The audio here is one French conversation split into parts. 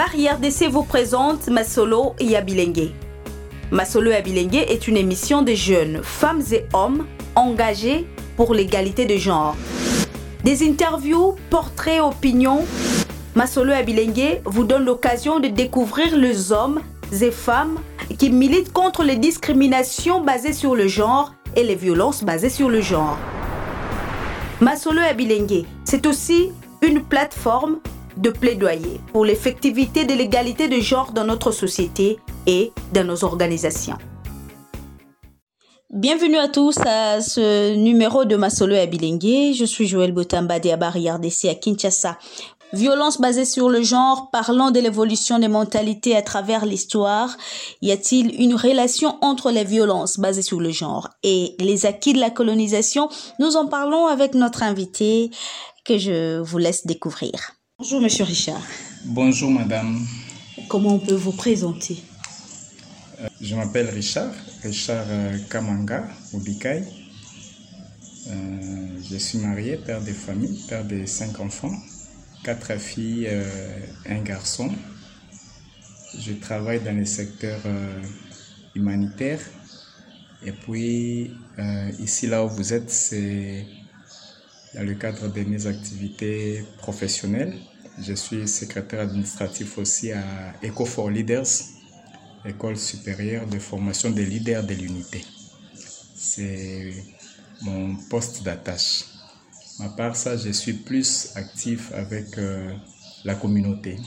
Barrière d'essai vous présente Masolo et Abilengue. Masolo et Abilengue est une émission de jeunes, femmes et hommes engagés pour l'égalité de genre. Des interviews, portraits, opinions. Masolo et vous donne l'occasion de découvrir les hommes et femmes qui militent contre les discriminations basées sur le genre et les violences basées sur le genre. Masolo et Abilengue, c'est aussi une plateforme de plaidoyer pour l'effectivité de l'égalité de genre dans notre société et dans nos organisations. Bienvenue à tous à ce numéro de Masolo et Abilengue. Je suis Joël Botamba de Barrière DC à Kinshasa. Violence basée sur le genre, parlant de l'évolution des mentalités à travers l'histoire. Y a-t-il une relation entre les violences basées sur le genre et les acquis de la colonisation? Nous en parlons avec notre invité que je vous laisse découvrir. Bonjour Monsieur Richard. Bonjour Madame. Comment on peut vous présenter? Euh, Je m'appelle Richard, Richard euh, Kamanga Obikai. Euh, je suis marié, père de famille, père de cinq enfants, quatre filles, un garçon. Je travaille dans le secteur humanitaire. Et puis, ici, là où vous êtes, c'est dans le cadre de mes activités professionnelles. Je suis secrétaire administratif aussi à eco for Leaders, École supérieure de formation des leaders de l'unité. C'est mon poste d'attache. À part ça, je suis plus actif avec euh, la communauté.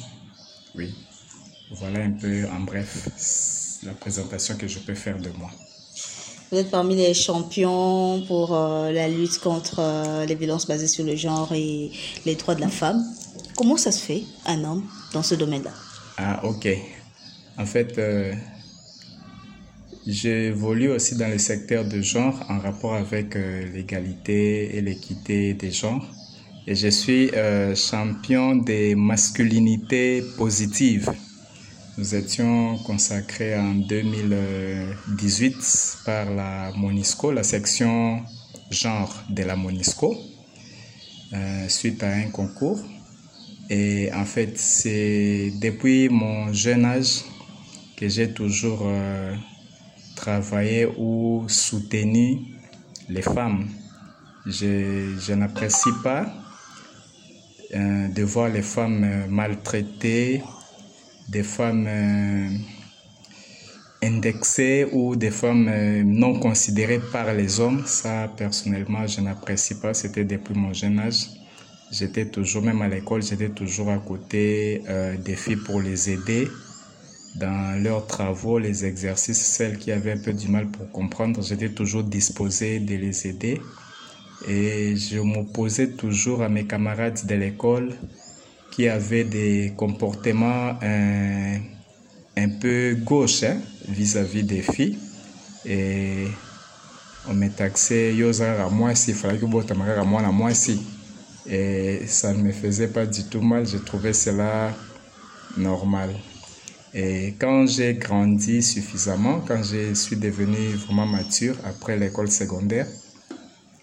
Oui. Voilà un peu en bref la présentation que je peux faire de moi. Vous êtes parmi les champions pour euh, la lutte contre euh, les violences basées sur le genre et les droits de la femme. Comment ça se fait, un homme, dans ce domaine-là? Ah, ok. En fait, euh, j'évolue aussi dans le secteur de genre en rapport avec euh, l'égalité et l'équité des genres. Et je suis euh, champion des masculinités positives. Nous étions consacrés en 2018 par la Monisco, la section genre de la Monisco, suite à un concours. Et en fait, c'est depuis mon jeune âge que j'ai toujours euh, travaillé ou soutenu les femmes. Je, je n'apprécie pas euh, de voir les femmes euh, maltraitées, des femmes indexées ou des femmes non considérées par les hommes. Ça, personnellement, je n'apprécie pas. C'était depuis mon jeune âge. J'étais toujours, même à l'école, j'étais toujours à côté euh, des filles pour les aider dans leurs travaux, les exercices, celles qui avaient un peu du mal pour comprendre, j'étais toujours disposé de les aider. Et je m'opposais toujours à mes camarades de l'école qui avaient des comportements un, un peu gauches hein, vis-à-vis -vis des filles. Et on me taxait, Yosa, moi, si, fallait que moi, moi, si. Et ça ne me faisait pas du tout mal, je trouvais cela normal. Et quand j'ai grandi suffisamment, quand je suis devenu vraiment mature après l'école secondaire,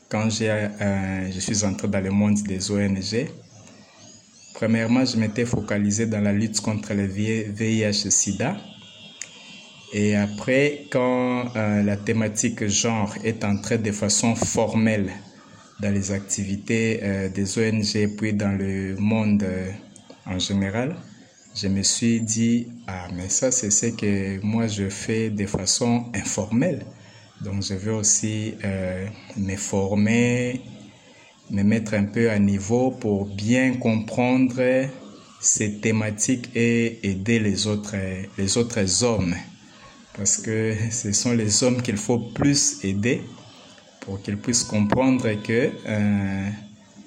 quand euh, je suis entré dans le monde des ONG, premièrement, je m'étais focalisé dans la lutte contre le VIH-Sida. Et après, quand euh, la thématique genre est entrée de façon formelle dans les activités euh, des ONG, puis dans le monde euh, en général, je me suis dit, ah, mais ça, c'est ce que moi, je fais de façon informelle. Donc, je veux aussi euh, me former, me mettre un peu à niveau pour bien comprendre ces thématiques et aider les autres, les autres hommes. Parce que ce sont les hommes qu'il faut plus aider pour qu'ils puissent comprendre que euh,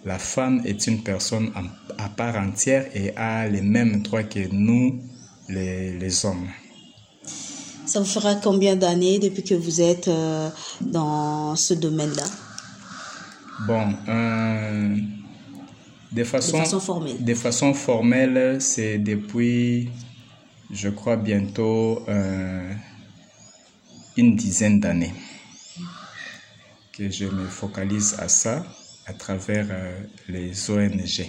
la femme est une personne à part entière et a les mêmes droits que nous, les, les hommes. Ça vous fera combien d'années depuis que vous êtes euh, dans ce domaine-là? Bon, euh, de, façon, de façon formelle. De façon formelle, c'est depuis, je crois, bientôt euh, une dizaine d'années que je me focalise à ça à travers euh, les ONG.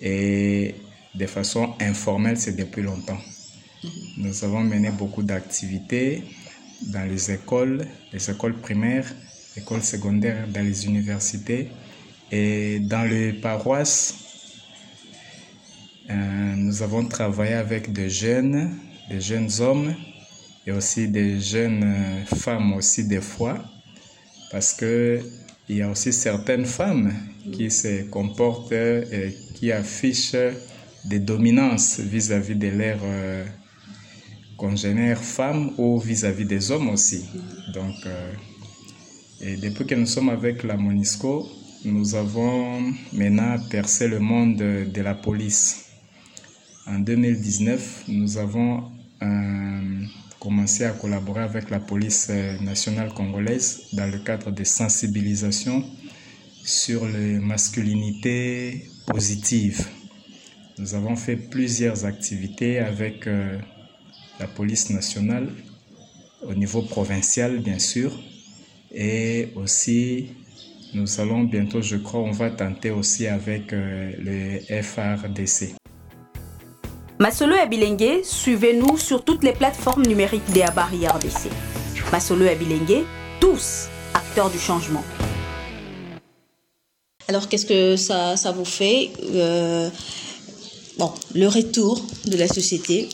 Et de façon informelle, c'est depuis longtemps. Nous avons mené beaucoup d'activités dans les écoles, les écoles primaires, écoles secondaires, dans les universités et dans les paroisses. Euh, nous avons travaillé avec des jeunes, des jeunes hommes et aussi des jeunes euh, femmes aussi des fois parce que il y a aussi certaines femmes qui se comportent et qui affichent des dominances vis-à-vis de leurs euh, congénères femmes ou vis-à-vis des hommes aussi. Donc, euh, depuis que nous sommes avec la Monisco, nous avons maintenant percé le monde de la police. En 2019, nous avons euh, commencé à collaborer avec la police nationale congolaise dans le cadre de sensibilisation sur les masculinités positives. Nous avons fait plusieurs activités avec euh, la police nationale au niveau provincial, bien sûr. Et aussi, nous allons bientôt, je crois, on va tenter aussi avec euh, le FRDC. Masolo et Abilengue, suivez-nous sur toutes les plateformes numériques des Abari RDC. Masolo et Abilengue, tous acteurs du changement. Alors, qu'est-ce que ça, ça vous fait euh, Bon, le retour de la société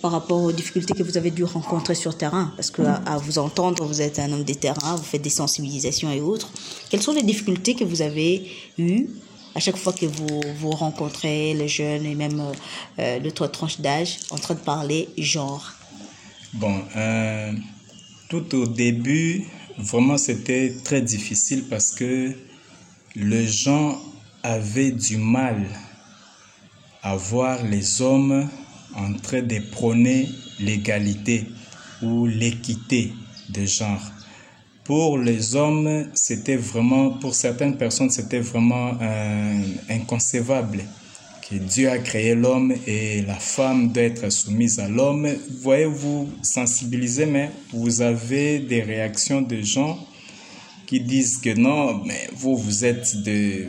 par rapport aux difficultés que vous avez dû rencontrer sur terrain, parce que à, vous entendre, vous êtes un homme des terrains, vous faites des sensibilisations et autres. Quelles sont les difficultés que vous avez eues à chaque fois que vous, rencontrez les jeunes et même euh, d'autres tranches d'âge en train de parler genre Bon, euh, tout au début, vraiment c'était très difficile parce que les gens avaient du mal à voir les hommes en train de prôner l'égalité ou l'équité de genre. Pour les hommes, c'était vraiment, pour certaines personnes, c'était vraiment euh, inconcevable que Dieu a créé l'homme et la femme doit être soumise à l'homme. Voyez-vous sensibiliser, mais vous avez des réactions de gens qui disent que non, mais vous, vous êtes de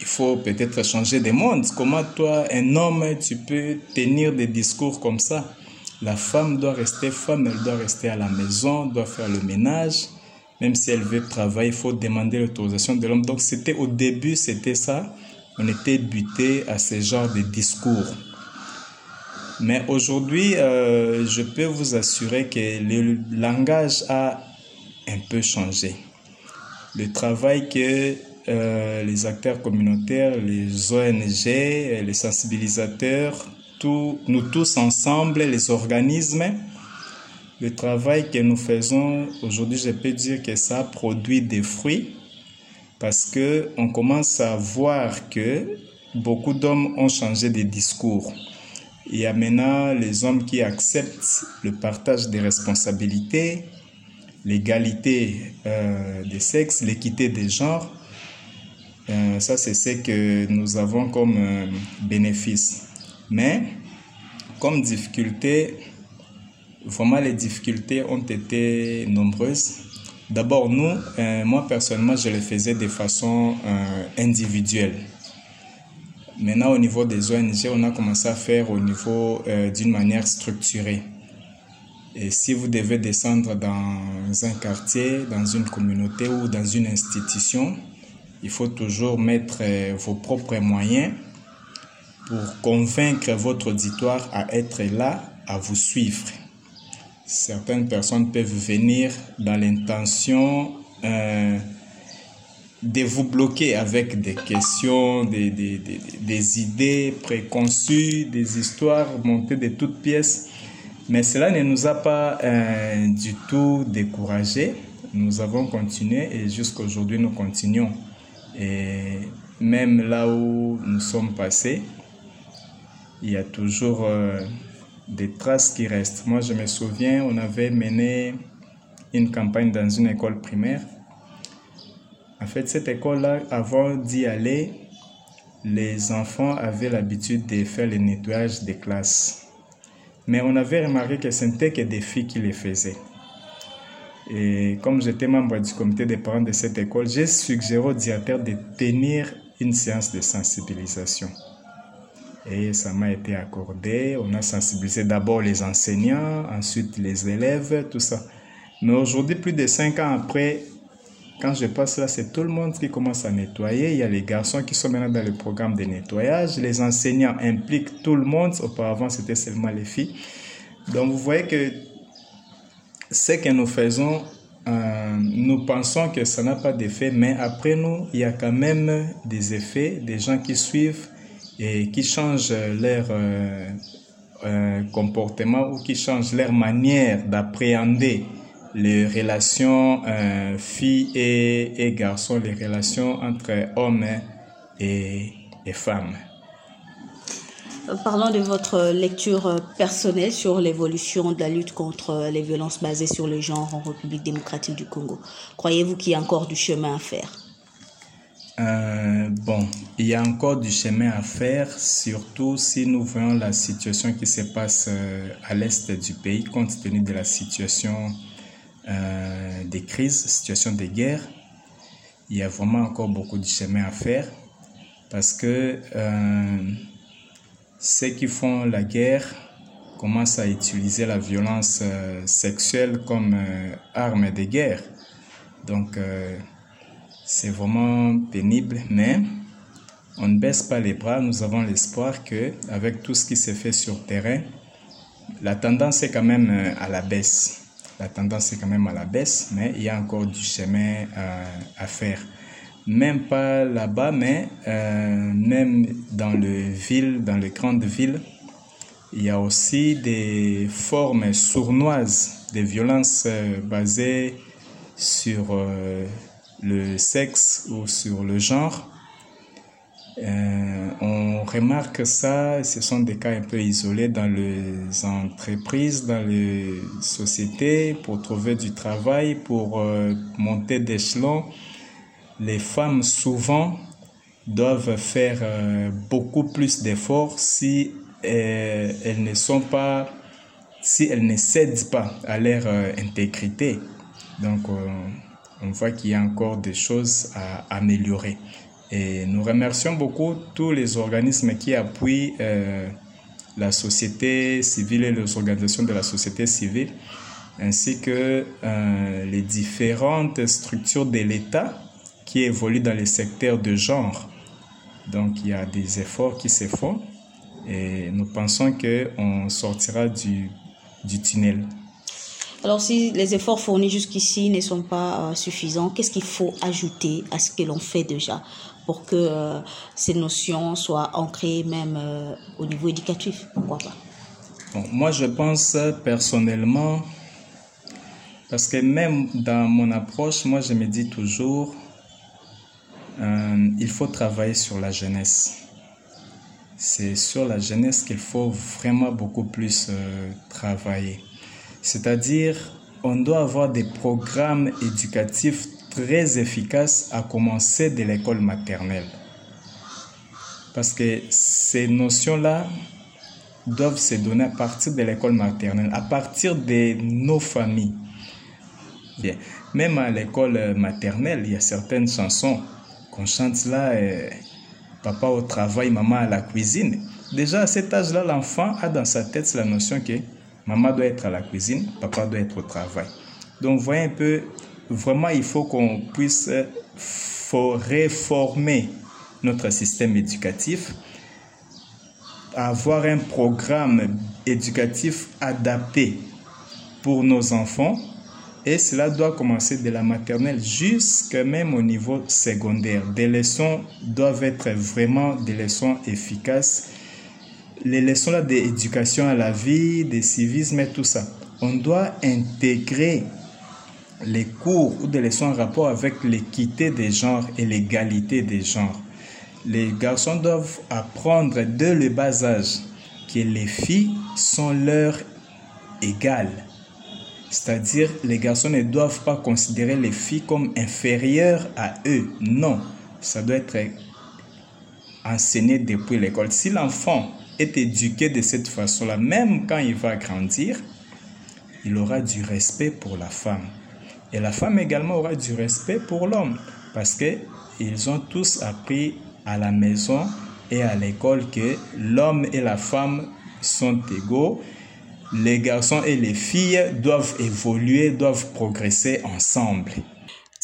il faut peut-être changer de monde. Comment toi, un homme, tu peux tenir des discours comme ça? La femme doit rester femme, elle doit rester à la maison, doit faire le ménage. Même si elle veut travailler, il faut demander l'autorisation de l'homme. Donc c'était au début, c'était ça. On était buté à ce genre de discours. Mais aujourd'hui, euh, je peux vous assurer que le langage a un peu changé. Le travail que euh, les acteurs communautaires, les ONG, les sensibilisateurs, nous tous ensemble, les organismes, le travail que nous faisons aujourd'hui, je peux dire que ça produit des fruits parce que on commence à voir que beaucoup d'hommes ont changé de discours. Il y a maintenant les hommes qui acceptent le partage des responsabilités, l'égalité euh, des sexes, l'équité des genres. Euh, ça, c'est ce que nous avons comme euh, bénéfice. Mais, comme difficulté, vraiment les difficultés ont été nombreuses. D'abord, nous, euh, moi personnellement, je les faisais de façon individuelle. Maintenant, au niveau des ONG, on a commencé à faire au niveau d'une manière structurée. Et si vous devez descendre dans un quartier, dans une communauté ou dans une institution, il faut toujours mettre euh, vos propres moyens pour convaincre votre auditoire à être là, à vous suivre. Certaines personnes peuvent venir dans l'intention euh, de vous bloquer avec des questions, des, des, des, des, idées préconçues, des histoires montées de toutes pièces. Mais cela ne nous a pas euh, du tout découragés. Nous avons continué et jusqu'à aujourd'hui nous continuons. Et même là où nous sommes passés, il y a toujours euh, des traces qui restent. Moi, je me souviens, on avait mené une campagne dans une école primaire. En fait, cette école-là, avant d'y aller, les enfants avaient l'habitude de faire le nettoyage des classes. Mais on avait remarqué que ce n'était que des filles qui les faisaient. Et comme j'étais membre du comité des parents de cette école, j'ai suggéré au directeur de tenir une séance de sensibilisation. Et ça m'a été accordé. On a sensibilisé d'abord les enseignants, ensuite les élèves, tout ça. Mais aujourd'hui, plus de cinq ans après, quand je passe là, c'est tout le monde qui commence à nettoyer. Il y a les garçons qui sont maintenant dans le programme de nettoyage. Les enseignants impliquent tout le monde. Auparavant, c'était seulement les filles. Donc, vous voyez que ce que nous faisons, euh, nous pensons que ça n'a pas d'effet, mais après nous, il y a quand même des effets, des gens qui suivent et qui changent leur euh, euh, comportement ou qui changent leur manière d'appréhender les relations euh, filles et, garçons, les relations entre hommes et femmes. Parlons de votre lecture personnelle sur l'évolution de la lutte contre les violences basées sur le genre en République démocratique du Congo. Croyez-vous qu'il y a encore du chemin à faire? Euh, bon, il y a encore du chemin à faire, surtout si nous voyons la situation qui se passe euh, à l'est du pays, compte tenu de la situation euh, des crises, situation de guerre. Il y a vraiment encore beaucoup de chemin à faire parce que euh, ceux qui font la guerre commencent à utiliser la violence sexuelle comme arme de guerre. Donc, c'est vraiment pénible, mais on ne baisse pas les bras. Nous avons l'espoir que, avec tout ce qui s'est fait sur terrain, la tendance est quand même euh, à la baisse. La tendance est quand même à la baisse, mais il y a encore du chemin euh, à faire. Même pas là-bas, mais euh, même dans les villes, dans les grandes villes, il y a aussi des formes sournoises de violences basées sur le sexe ou sur le genre. Euh, on remarque ça, ce sont des cas un peu isolés dans les entreprises, dans les sociétés, pour trouver du travail, pour euh, monter d'échelon. Les femmes, souvent, doivent faire euh, beaucoup plus d'efforts si elles ne sont pas, si elles ne cèdent pas à leur intégrité. Donc, on voit qu'il y a encore des choses à améliorer. Et nous remercions beaucoup tous les organismes qui appuient euh, la société civile et les organisations de la société civile, ainsi que euh, les différentes structures de l'État qui évoluent dans les secteurs de genre. Donc il y a des efforts qui se font et nous pensons qu'on sortira du, du tunnel. Alors, si les efforts fournis jusqu'ici ne sont pas euh, suffisants, qu'est-ce qu'il faut ajouter à ce que l'on fait déjà pour que euh, ces notions soient ancrées même euh, au niveau éducatif? Pourquoi pas? Moi, je pense personnellement, parce que même dans mon approche, moi, je me dis toujours, il faut travailler sur la jeunesse. C'est sur la jeunesse qu'il faut vraiment beaucoup plus travailler. C'est-à-dire, on doit avoir des programmes éducatifs très efficaces à commencer de l'école maternelle. Parce que ces notions-là doivent se donner à partir de l'école maternelle, à partir de nos familles. Bien. Même à l'école maternelle, il y a certaines chansons qu'on chante là, euh, papa au travail, maman à la cuisine. Déjà à cet âge-là, l'enfant a dans sa tête la notion que maman doit être à la cuisine, papa doit être au travail. Donc, voyez un peu, vraiment, il faut qu'on puisse euh, réformer notre système éducatif, avoir un programme éducatif adapté pour nos enfants et cela doit commencer de la maternelle jusqu'à même au niveau secondaire. Des leçons doivent être vraiment des leçons efficaces. Les leçons d'éducation à la vie, de civisme et tout ça. On doit intégrer les cours ou des leçons en rapport avec l'équité des genres et l'égalité des genres. Les garçons doivent apprendre dès le bas âge que les filles sont leur égales. C'est-à-dire, les garçons ne doivent pas considérer les filles comme inférieures à eux. Non, ça doit être enseigné depuis l'école. Si l'enfant est éduqué de cette façon-là, même quand il va grandir, il aura du respect pour la femme. Et la femme également aura du respect pour l'homme. Parce qu'ils ont tous appris à la maison et à l'école que l'homme et la femme sont égaux. Les garçons et les filles doivent évoluer, doivent progresser ensemble.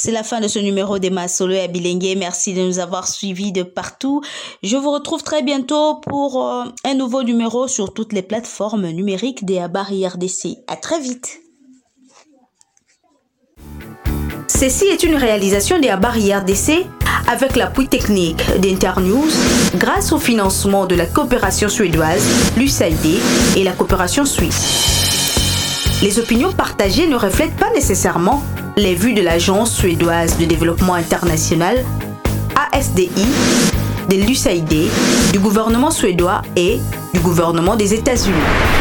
C'est la fin de ce numéro des Masolo et Bilingue. Merci de nous avoir suivis de partout. Je vous retrouve très bientôt pour euh, un nouveau numéro sur toutes les plateformes numériques des Abari RDC. À très vite. Ceci est une réalisation des Abari RDC avec l'appui technique d'Internews grâce au financement de la coopération suédoise, l'USAID et la coopération suisse. Les opinions partagées ne reflètent pas nécessairement les vues de l'Agence suédoise de développement international, ASDI, de l'USAID, du gouvernement suédois et du gouvernement des États-Unis.